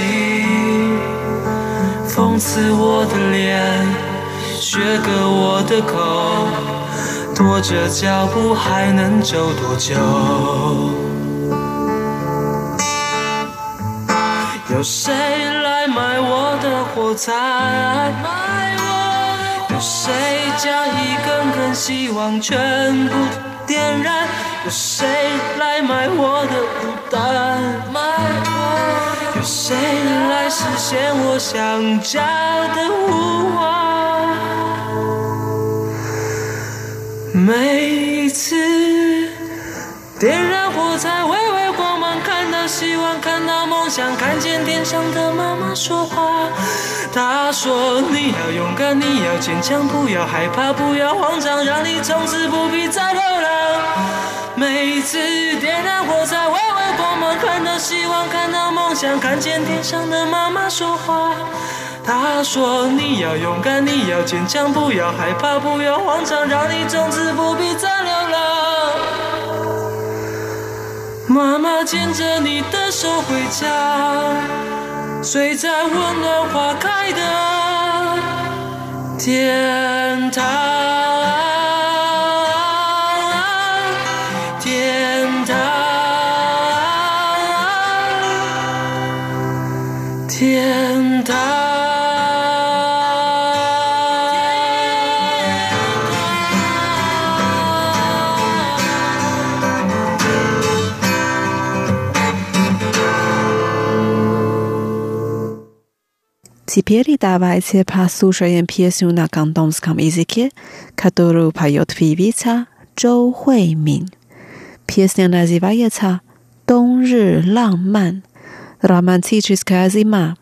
风刺我的脸，雪割我的口，拖着脚步还能走多久？有谁来买我的火柴？有谁将一根根希望全部点燃？有谁来买我的孤单？有谁来实现我想家的呼唤？每一次点燃火柴，微微光芒，看到希望，看到梦想，看见天上的妈妈说话。她说：“你要勇敢，你要坚强，不要害怕，不要慌张，让你从此不必再流浪。”每一次点燃火柴，微微光芒，看到希望，看到梦想，看见天上的妈妈说话。她说：“你要勇敢，你要坚强，不要害怕，不要慌张，让你从此不必再流浪。”妈妈牵着你的手回家，睡在温暖花开的天堂。Теперь давайте послушаем песню на кантонском языке, которую поет певица Чжоу Хуймин. Песня называется «Дон-ри-лан-ман» – романтическая зима.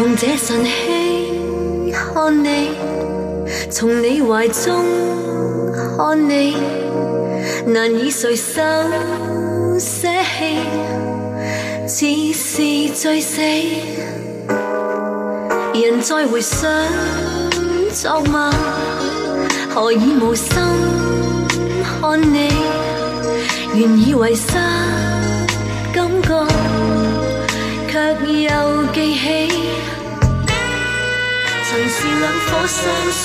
从这晨曦看你，从你怀中看你，難以垂手舍弃，似是醉死。人再回想昨晚，何以無心看你？原以為失感覺，卻却又记起。曾是兩顆傷心，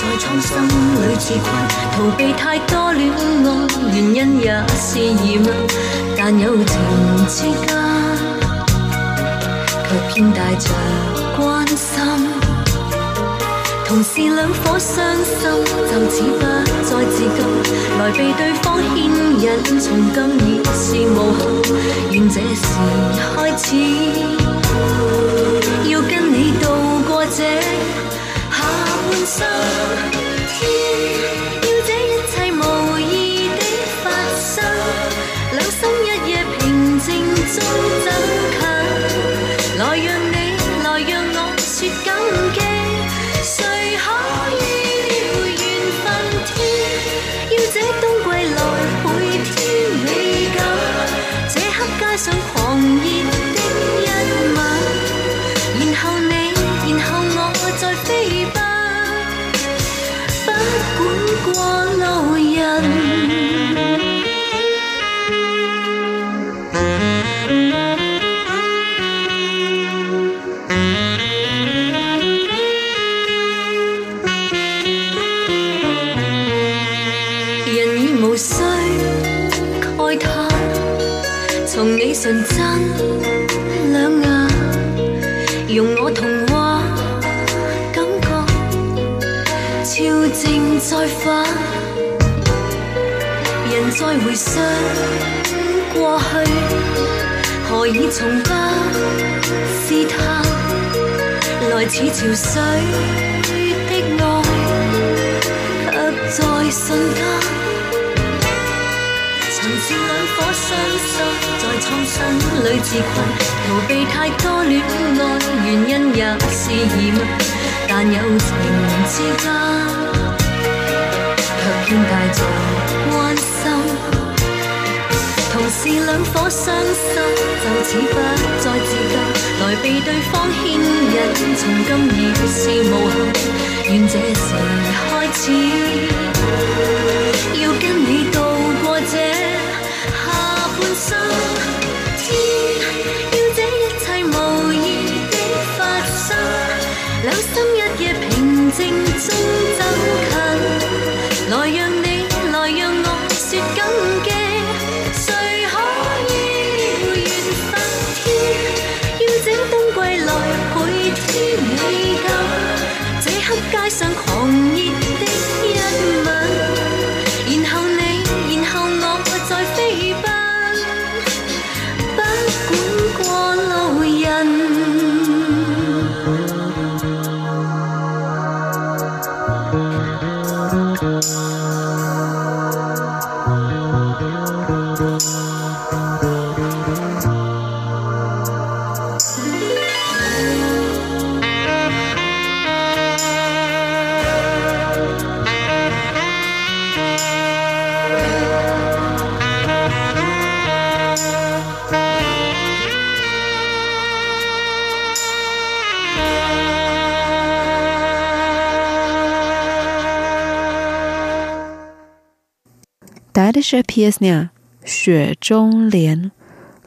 在蒼生里自困，逃避太多恋爱，原因也是疑问。但友情之间，却偏带着关心。同是兩顆傷心，就此不再自禁，來被對方牽引，從今已是無憾。願這時開始。要跟你渡過這下半生，天要這一切無意的發生，兩心一夜平靜中走纯真两眼，容我童话感觉，超正再返。 再回想過去，何以從不試探？來似潮水的愛，卻在瞬間。曾是兩顆傷心，在创伤里自困，逃避太多戀愛，原因也是疑問。但有情之間，偏帶着關心。同是兩顆傷心，就此不再自禁，來被對方牽引，從今已是無憾。願這時開始，要跟你渡過這。心天要這一切無意的發生，兩心一夜平靜中走近，Neuen shipyesnea 雪中莲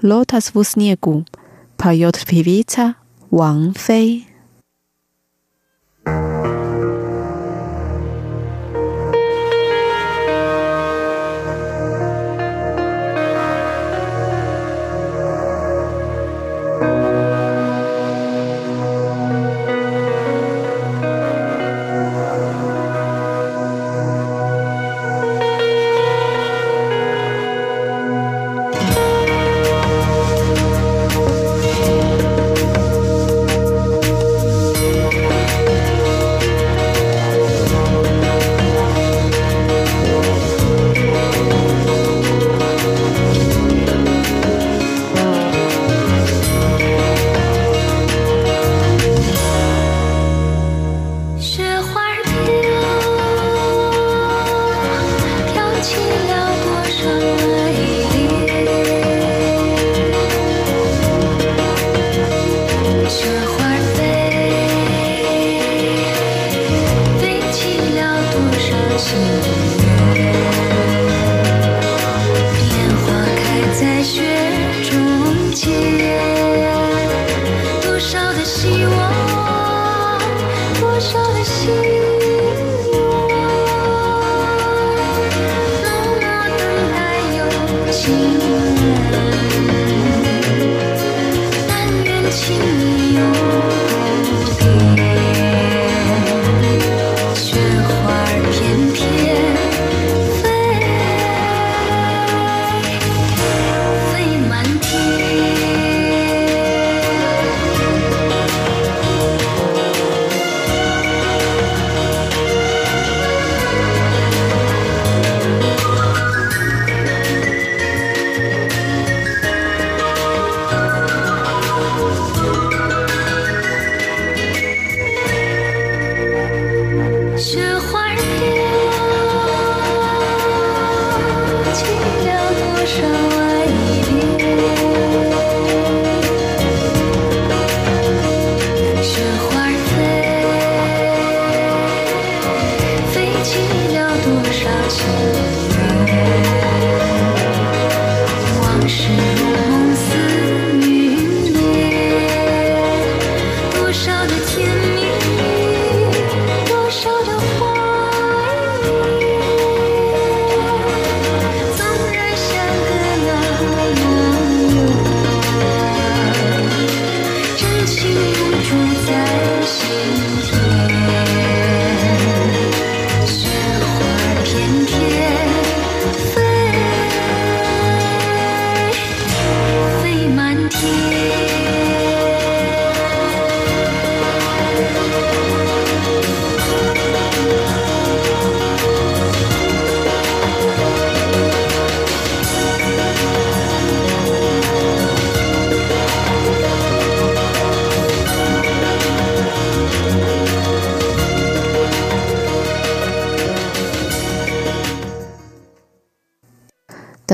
lotusvousneaghu payote pivita 王妃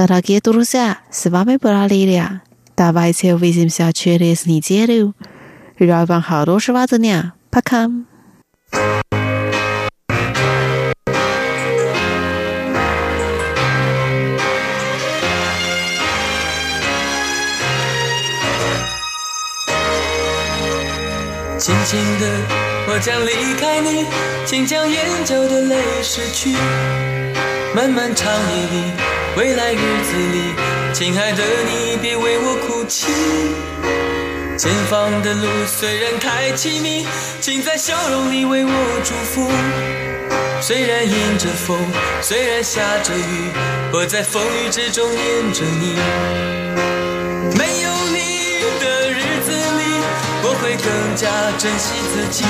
Дорогие друзья, с вами была Лилия. Давайте увидимся через неделю. Желаю вам хорошего дня. Пока. 轻轻的，我将离开你，请将眼角的泪拭去。 漫漫长夜里。未来日子里，亲爱的你，别为我哭泣。前方的路虽然太凄迷，请在笑容里为我祝福。虽然迎着风，虽然下着雨，我在风雨之中念着你。没有你的日子里，我会更加珍惜自己。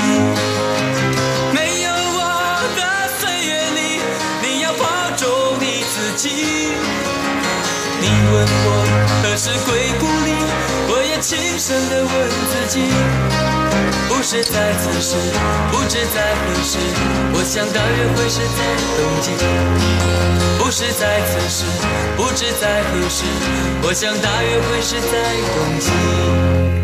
问我何时归故里，我也轻声地问自己。不是在此时，不知在何时，我想大约会是在冬季。不是在此时，不知在何时，我想大约会是在冬季。